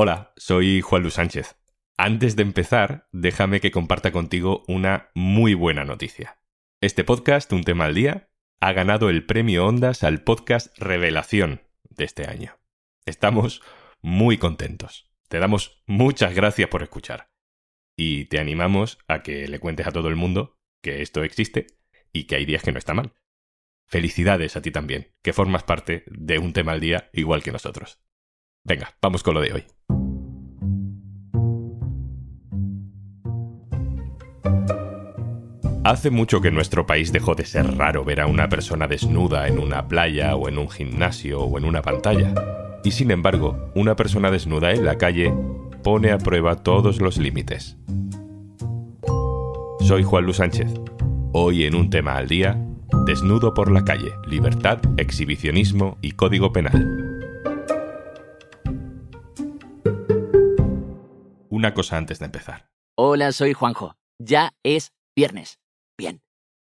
Hola, soy Juan Luis Sánchez. Antes de empezar, déjame que comparta contigo una muy buena noticia. Este podcast, Un tema al día, ha ganado el premio Ondas al podcast Revelación de este año. Estamos muy contentos. Te damos muchas gracias por escuchar. Y te animamos a que le cuentes a todo el mundo que esto existe y que hay días que no está mal. Felicidades a ti también, que formas parte de un tema al día igual que nosotros. Venga, vamos con lo de hoy. Hace mucho que en nuestro país dejó de ser raro ver a una persona desnuda en una playa o en un gimnasio o en una pantalla. Y sin embargo, una persona desnuda en la calle pone a prueba todos los límites. Soy Juan Luis Sánchez. Hoy en un tema al día, desnudo por la calle, libertad, exhibicionismo y código penal. Una cosa antes de empezar. Hola, soy Juanjo. Ya es viernes.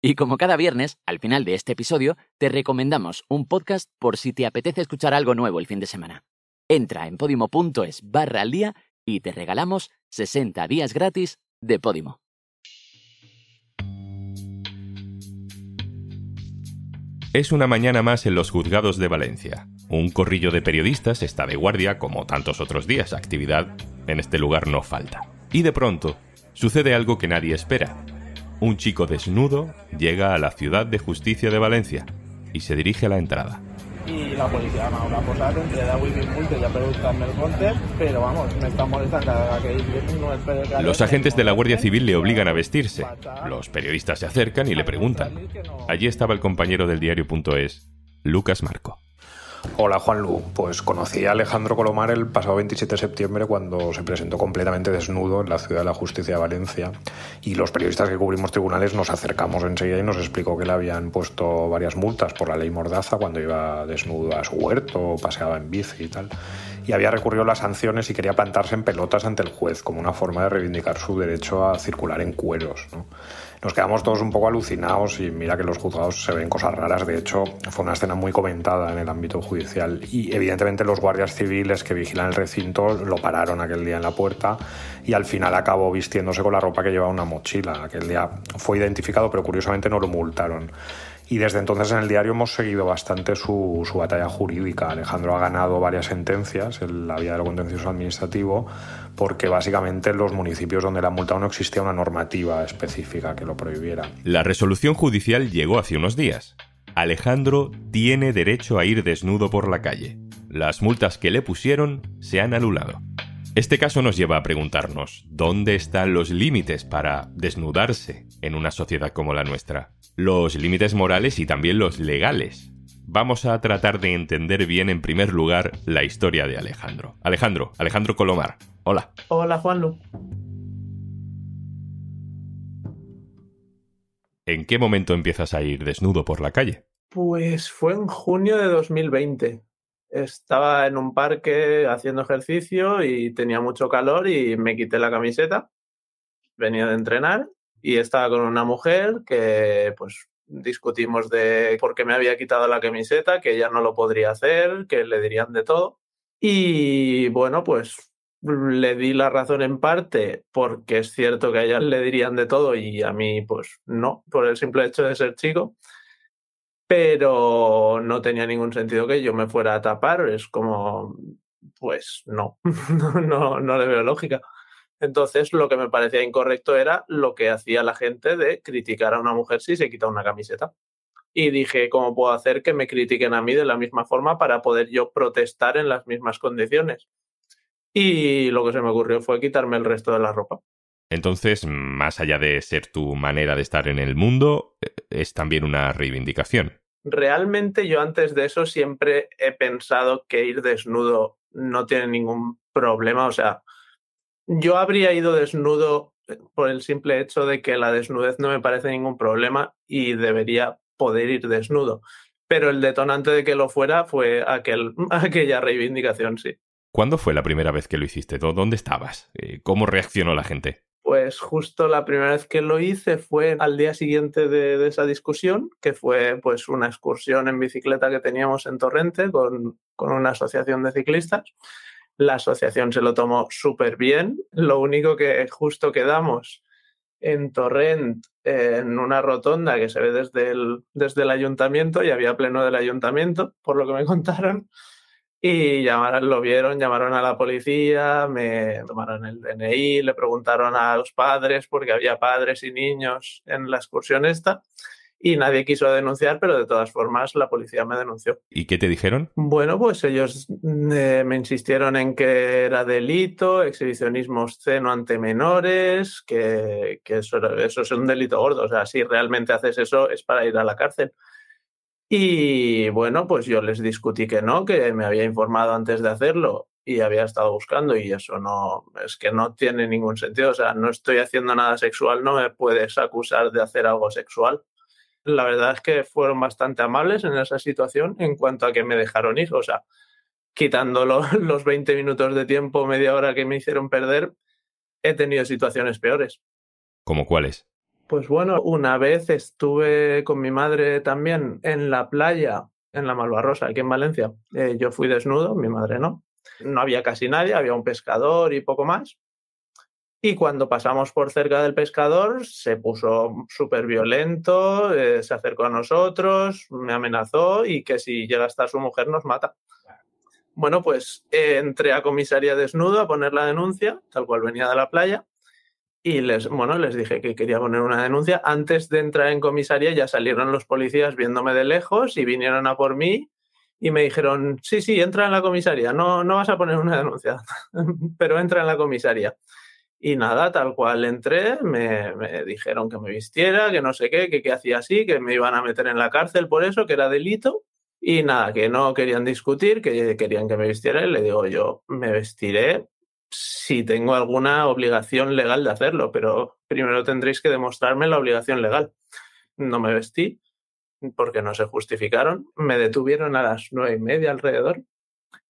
Y como cada viernes, al final de este episodio, te recomendamos un podcast por si te apetece escuchar algo nuevo el fin de semana. Entra en podimo.es barra al día y te regalamos 60 días gratis de Podimo. Es una mañana más en los juzgados de Valencia. Un corrillo de periodistas está de guardia como tantos otros días. Actividad en este lugar no falta. Y de pronto, sucede algo que nadie espera un chico desnudo llega a la ciudad de justicia de Valencia y se dirige a la entrada. Y la policía m'ha una posat entre 10 i 20 multes, ja per buscar-me el pero vamos, me está molestando que no. Los agentes de la Guardia Civil le obligan a vestirse. Los periodistas se acercan y le preguntan. Allí estaba el compañero del diario.es, Lucas Marco. Hola Juan Lu, pues conocí a Alejandro Colomar el pasado 27 de septiembre cuando se presentó completamente desnudo en la Ciudad de la Justicia de Valencia y los periodistas que cubrimos tribunales nos acercamos enseguida y nos explicó que le habían puesto varias multas por la ley Mordaza cuando iba desnudo a su huerto o paseaba en bici y tal. Y había recurrido a las sanciones y quería plantarse en pelotas ante el juez como una forma de reivindicar su derecho a circular en cueros. ¿no? nos quedamos todos un poco alucinados y mira que los juzgados se ven cosas raras. De hecho, fue una escena muy comentada en el ámbito judicial y evidentemente los guardias civiles que vigilan el recinto lo pararon aquel día en la puerta y al final acabó vistiéndose con la ropa que llevaba una mochila. Aquel día fue identificado, pero curiosamente no lo multaron. Y desde entonces en el diario hemos seguido bastante su, su, batalla jurídica. Alejandro ha ganado varias sentencias en la vía de lo contencioso administrativo porque básicamente en los municipios donde la multa no existía una normativa específica que lo prohibiera. La resolución judicial llegó hace unos días. Alejandro tiene derecho a ir desnudo por la calle. Las multas que le pusieron se han anulado. Este caso nos lleva a preguntarnos, ¿dónde están los límites para desnudarse en una sociedad como la nuestra? Los límites morales y también los legales. Vamos a tratar de entender bien en primer lugar la historia de Alejandro. Alejandro, Alejandro Colomar. Hola. Hola, Juanlu. ¿En qué momento empiezas a ir desnudo por la calle? Pues fue en junio de 2020 estaba en un parque haciendo ejercicio y tenía mucho calor y me quité la camiseta. Venía de entrenar y estaba con una mujer que pues discutimos de por qué me había quitado la camiseta, que ella no lo podría hacer, que le dirían de todo. Y bueno, pues le di la razón en parte porque es cierto que a ella le dirían de todo y a mí pues no, por el simple hecho de ser chico pero no tenía ningún sentido que yo me fuera a tapar, es como, pues no, no, no le veo lógica. Entonces, lo que me parecía incorrecto era lo que hacía la gente de criticar a una mujer si se quita una camiseta. Y dije, ¿cómo puedo hacer que me critiquen a mí de la misma forma para poder yo protestar en las mismas condiciones? Y lo que se me ocurrió fue quitarme el resto de la ropa. Entonces, más allá de ser tu manera de estar en el mundo, eh, es también una reivindicación realmente yo antes de eso siempre he pensado que ir desnudo no tiene ningún problema. O sea, yo habría ido desnudo eh, por el simple hecho de que la desnudez no me parece ningún problema y debería poder ir desnudo. Pero el detonante de que lo fuera fue aquel, aquella reivindicación, sí. ¿Cuándo fue la primera vez que lo hiciste? ¿Dónde estabas? Eh, ¿Cómo reaccionó la gente? Pues justo la primera vez que lo hice fue al día siguiente de, esa discusión, que fue pues una excursión en bicicleta que teníamos en Torrente con, con una asociación de ciclistas. La asociación se lo tomó súper bien. Lo único que justo quedamos en Torrent, en una rotonda que se ve desde el, desde el ayuntamiento y había pleno del ayuntamiento, por lo que me contaron. Y llamaron, lo vieron, llamaron a la policía, me tomaron el DNI, le preguntaron a los padres, porque había padres y niños en la excursión esta y nadie quiso denunciar, pero de todas formas la policía me denunció. ¿Y qué te dijeron? Bueno, pues ellos eh, me insistieron en que era delito, exhibicionismo obsceno ante menores, que, eso, eso, es un delito gordo. O sea, si realmente haces eso es para ir a la cárcel. Y bueno, pues yo les discutí que no, que me había informado antes de hacerlo y había estado buscando y eso no, es que no tiene ningún sentido. O sea, no estoy haciendo nada sexual, no me puedes acusar de hacer algo sexual la verdad es que fueron bastante amables en esa situación en cuanto a que me dejaron ir. O sea, quitando los 20 minutos de tiempo, media hora que me hicieron perder, he tenido situaciones peores. ¿Cómo cuáles? Pues bueno, una vez estuve con mi madre también en la playa, en la Malvarrosa, aquí en Valencia. Eh, yo fui desnudo, mi madre no. No había casi nadie, había un pescador y poco más. Y cuando pasamos por cerca del pescador, se puso súper violento, eh, se acercó a nosotros, me amenazó y que si llega a estar su mujer nos mata. Bueno, pues eh, entré a comisaría desnudo a poner la denuncia, tal cual venía de la playa, y les, bueno, les dije que quería poner una denuncia. Antes de entrar en comisaría ya salieron los policías viéndome de lejos y vinieron a por mí y me dijeron, sí, sí, entra en la comisaría, no, no vas a poner una denuncia, pero entra en la comisaría. Y nada, tal cual entré, me, dijeron que me vistiera, que no sé qué, que qué hacía así, que me iban a meter en la cárcel por eso, que era delito. Y nada, que no querían discutir, que querían que me vistiera. Y le digo, yo me vestiré si tengo alguna obligación legal de hacerlo, pero primero tendréis que demostrarme la obligación legal. No me vestí porque no se justificaron. Me detuvieron a las nueve y media alrededor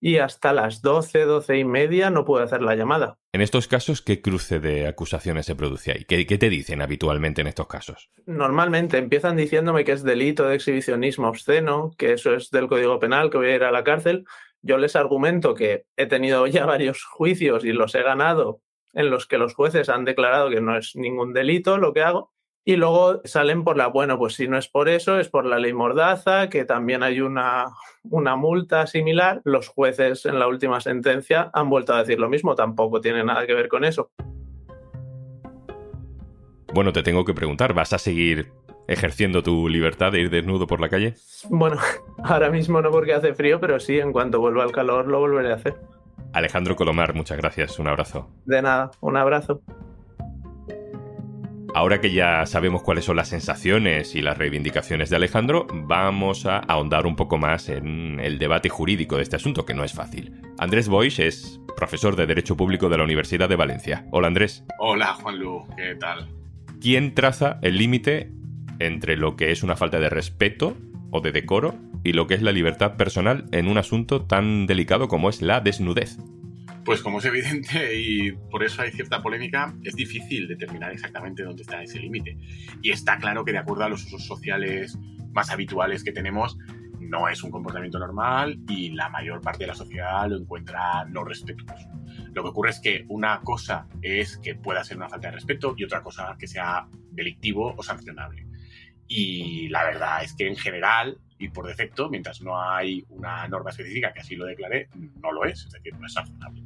y hasta las doce, doce y media no pude hacer la llamada. En estos casos, ¿qué cruce de acusaciones se produce ahí? ¿Qué, te dicen habitualmente en estos casos? Normalmente empiezan diciéndome que es delito de exhibicionismo obsceno, que eso es del Código Penal, que voy a ir a la cárcel. Yo les argumento que he tenido ya varios juicios y los he ganado en los que los jueces han declarado que no es ningún delito lo que hago y luego salen por la, bueno, pues si no es por eso, es por la ley Mordaza, que también hay una, una multa similar. Los jueces en la última sentencia han vuelto a decir lo mismo, tampoco tiene nada que ver con eso. Bueno, te tengo que preguntar, ¿vas a seguir ejerciendo tu libertad de ir desnudo por la calle? Bueno, ahora mismo no porque hace frío, pero sí, en cuanto vuelva al calor lo volveré a hacer. Alejandro Colomar, muchas gracias, un abrazo. De nada, un abrazo. Ahora que ya sabemos cuáles son las sensaciones y las reivindicaciones de Alejandro, vamos a ahondar un poco más en el debate jurídico de este asunto, que no es fácil. Andrés Boix es profesor de Derecho Público de la Universidad de Valencia. Hola Andrés. Hola Juanlu, ¿qué tal? ¿Quién traza el límite entre lo que es una falta de respeto o de decoro y lo que es la libertad personal en un asunto tan delicado como es la desnudez? Pues como es evidente y por eso hay cierta polémica, es difícil determinar exactamente dónde está ese límite. Y está claro que de acuerdo a los usos sociales más habituales que tenemos, no es un comportamiento normal y la mayor parte de la sociedad lo encuentra no respetuoso. Lo que ocurre es que una cosa es que pueda ser una falta de respeto y otra cosa que sea delictivo o sancionable. Y la verdad es que en general y por defecto, mientras no hay una norma específica que así lo declare, no lo es, es decir, no es sancionable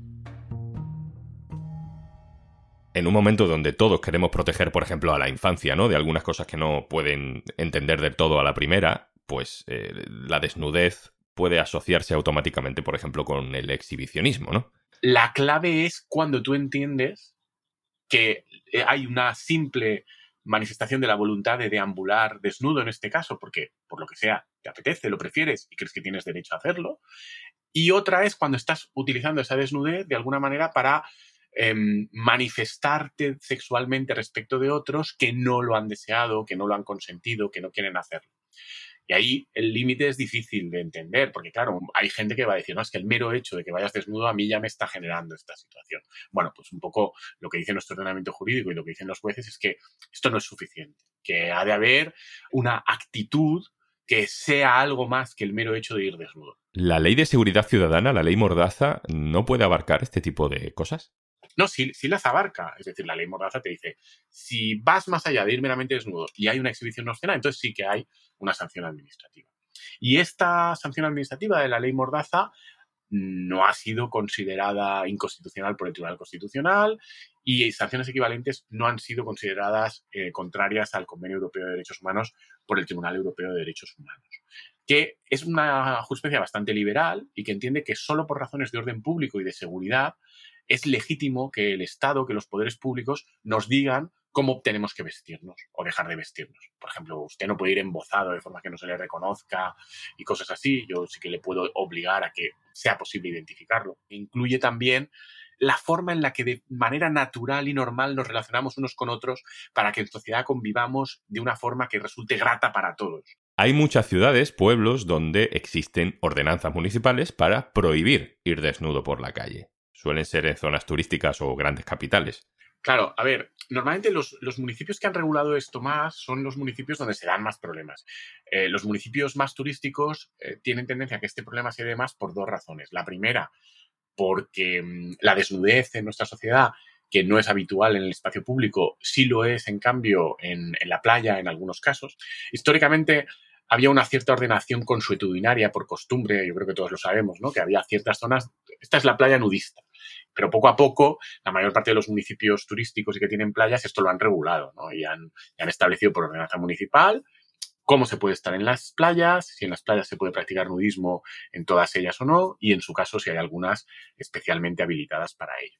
en un momento donde todos queremos proteger, por ejemplo, a la infancia, ¿no? De algunas cosas que no pueden entender del todo a la primera, pues eh, la desnudez puede asociarse automáticamente, por ejemplo, con el exhibicionismo, ¿no? La clave es cuando tú entiendes que eh, hay una simple manifestación de la voluntad de deambular desnudo en este caso, porque por lo que sea te apetece, lo prefieres y crees que tienes derecho a hacerlo. Y otra es cuando estás utilizando esa desnudez de alguna manera para Em, manifestarte sexualmente respecto de otros que no lo han deseado, que no lo han consentido, que no quieren hacerlo. Y ahí el límite es difícil de entender, porque claro, hay gente que va a decir, no, es que el mero hecho de que vayas desnudo a mí ya me está generando esta situación. Bueno, pues un poco lo que dice nuestro ordenamiento jurídico y lo que dicen los jueces es que esto no es suficiente, que ha de haber una actitud que sea algo más que el mero hecho de ir desnudo. ¿La ley de seguridad ciudadana, la ley Mordaza, no puede abarcar este tipo de cosas? No, sí, las abarca. Es decir, la ley Mordaza te dice, si vas más allá de ir meramente desnudo y hay una exhibición obscena, entonces sí que hay una sanción administrativa. Y esta sanción administrativa de la ley Mordaza no ha sido considerada inconstitucional por el Tribunal Constitucional y sanciones equivalentes no han sido consideradas eh, contrarias al Convenio Europeo de Derechos Humanos por el Tribunal Europeo de Derechos Humanos, que es una jurisprudencia bastante liberal y que entiende que solo por razones de orden público y de seguridad es legítimo que el Estado, que los poderes públicos nos digan cómo tenemos que vestirnos o dejar de vestirnos. Por ejemplo, usted no puede ir embozado de forma que no se le reconozca y cosas así. Yo sí que le puedo obligar a que sea posible identificarlo. Incluye también la forma en la que de manera natural y normal nos relacionamos unos con otros para que en sociedad convivamos de una forma que resulte grata para todos. Hay muchas ciudades, pueblos, donde existen ordenanzas municipales para prohibir ir desnudo por la calle. Suelen ser en zonas turísticas o grandes capitales. Claro, a ver, normalmente los, municipios que han regulado esto más son los municipios donde se dan más problemas. Eh, los municipios más turísticos eh, tienen tendencia a que este problema se dé más por dos razones. La primera, porque mm, la desnudez en nuestra sociedad, que no es habitual en el espacio público, sí lo es, en cambio, en, en la playa en algunos casos. Históricamente, había una cierta ordenación consuetudinaria por costumbre, yo creo que todos lo sabemos, ¿no? Que había ciertas zonas, esta es la playa nudista, pero poco a poco la mayor parte de los municipios turísticos y que tienen playas esto lo han regulado. Y han, han establecido por ordenanza municipal cómo se puede estar en las playas, si en las playas se puede practicar nudismo en todas ellas o no, y en su caso si hay algunas especialmente habilitadas para ello.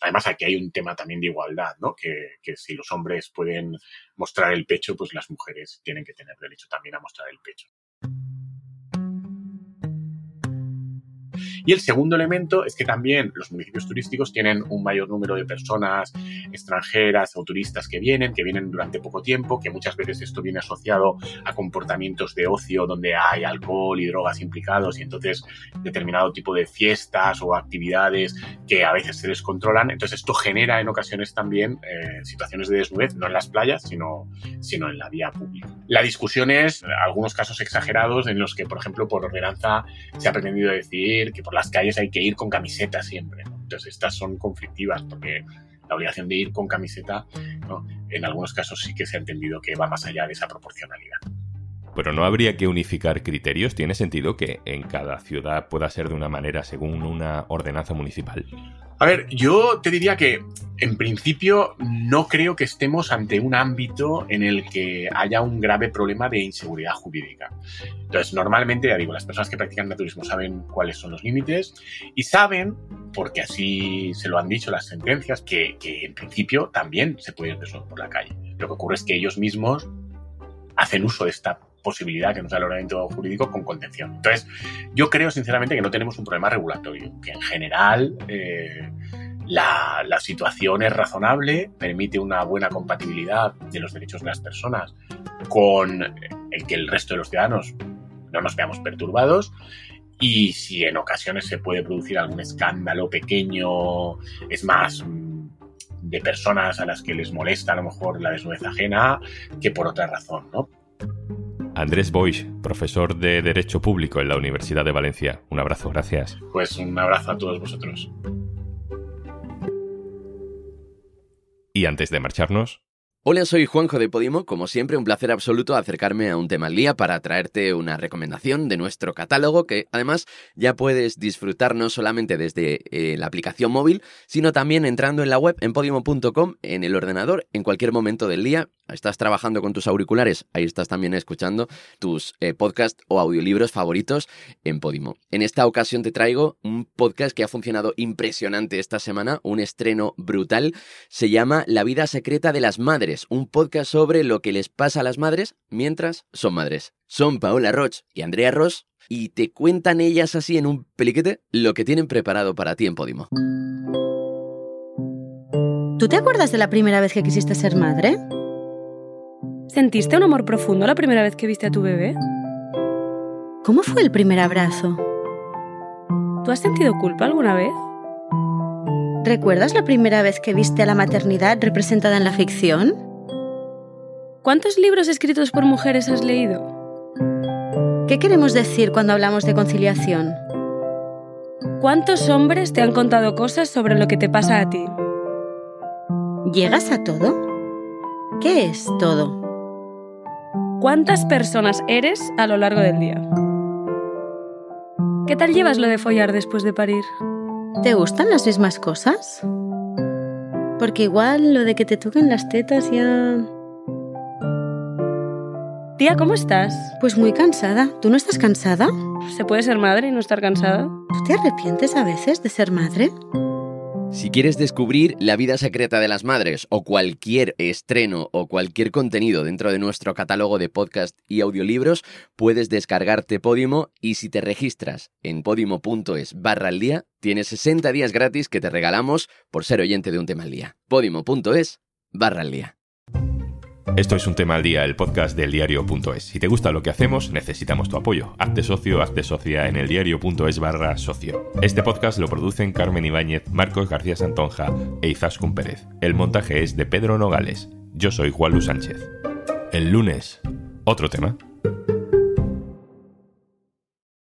Además, aquí hay un tema también de igualdad, ¿no? Que, que, si los hombres pueden mostrar el pecho, pues las mujeres tienen que tener derecho también a mostrar el pecho. Y el segundo elemento es que también los municipios turísticos tienen un mayor número de personas extranjeras o turistas que vienen, que vienen durante poco tiempo, que muchas veces esto viene asociado a comportamientos de ocio donde hay alcohol y drogas implicados y entonces determinado tipo de fiestas o actividades que a veces se descontrolan. Entonces esto genera en ocasiones también eh, situaciones de desnudez, no en las playas, sino, sino en la vía pública. La discusión es algunos casos exagerados en los que, por ejemplo, por ordenanza se ha pretendido decir que por las calles hay que ir con camiseta siempre. Entonces, estas son conflictivas porque la obligación de ir con camiseta, en algunos casos sí que se ha entendido que va más allá de esa proporcionalidad. Pero no habría que unificar criterios. ¿Tiene sentido que en cada ciudad pueda ser de una manera según una ordenanza municipal? A ver, yo te diría que en principio no creo que estemos ante un ámbito en el que haya un grave problema de inseguridad jurídica. Entonces, normalmente, ya digo, las personas que practican naturismo saben cuáles son los límites y saben, porque así se lo han dicho las sentencias, que, en principio también se puede ir desnudo por la calle. Lo que ocurre es que ellos mismos hacen uso de esta posibilidad que nos da el ordenamiento jurídico con contención. Entonces, yo creo sinceramente que no tenemos un problema regulatorio, que en general eh, la, la, situación es razonable, permite una buena compatibilidad de los derechos de las personas con el que el resto de los ciudadanos no nos veamos perturbados. Y si en ocasiones se puede producir algún escándalo pequeño, es más de personas a las que les molesta a lo mejor la desnudez ajena que por otra razón, ¿no? Andrés Boix, profesor de Derecho Público en la Universidad de Valencia. Un abrazo, gracias. Pues un abrazo a todos vosotros. Y antes de marcharnos, Hola, soy Juanjo de Podimo. Como siempre, un placer absoluto acercarme a un tema al día para traerte una recomendación de nuestro catálogo que además ya puedes disfrutar no solamente desde eh, la aplicación móvil, sino también entrando en la web en podimo.com, en el ordenador, en cualquier momento del día. Estás trabajando con tus auriculares, ahí estás también escuchando tus eh, podcasts o audiolibros favoritos en Podimo. En esta ocasión te traigo un podcast que ha funcionado impresionante esta semana, un estreno brutal. Se llama La vida secreta de las un podcast sobre lo que les pasa a las madres mientras son madres. Son Paola Roch y Andrea Ross y te cuentan ellas así en un peliquete lo que tienen preparado para ti en Podimo. ¿Tú te acuerdas de la primera vez que quisiste ser madre? ¿Sentiste un amor profundo la primera vez que viste a tu bebé? ¿Cómo fue el primer abrazo? ¿Tú has sentido culpa alguna vez? ¿Recuerdas la primera vez que viste a la maternidad representada en la ficción? ¿Cuántos libros escritos por mujeres has leído? ¿Qué queremos decir cuando hablamos de conciliación? ¿Cuántos hombres te han contado cosas sobre lo que te pasa a ti? ¿Llegas a todo? ¿Qué es todo? ¿Cuántas personas eres a lo largo del día? ¿Qué tal llevas lo de follar después de parir? ¿Te gustan las mismas cosas? Porque igual lo de que te toquen las tetas ya... Tía, ¿cómo estás? Pues muy cansada. ¿Tú no estás cansada? ¿Se puede ser madre y no estar cansada? ¿Tú te arrepientes a veces de ser madre? Si quieres descubrir la vida secreta de las madres o cualquier estreno o cualquier contenido dentro de nuestro catálogo de podcast y audiolibros, puedes descargarte Podimo y si te registras en podimo.es barra al día, tienes 60 días gratis que te regalamos por ser oyente de un tema al día. Podimo.es barra al día. Esto es un tema al día, el podcast del diario.es. Si te gusta lo que hacemos, necesitamos tu apoyo. Hazte socio, hazte socia en el diario.es barra socio. Este podcast lo producen Carmen Ibáñez, Marcos García Santonja e Izaskun Pérez. El montaje es de Pedro Nogales. Yo soy Juan Luis Sánchez. El lunes, otro tema.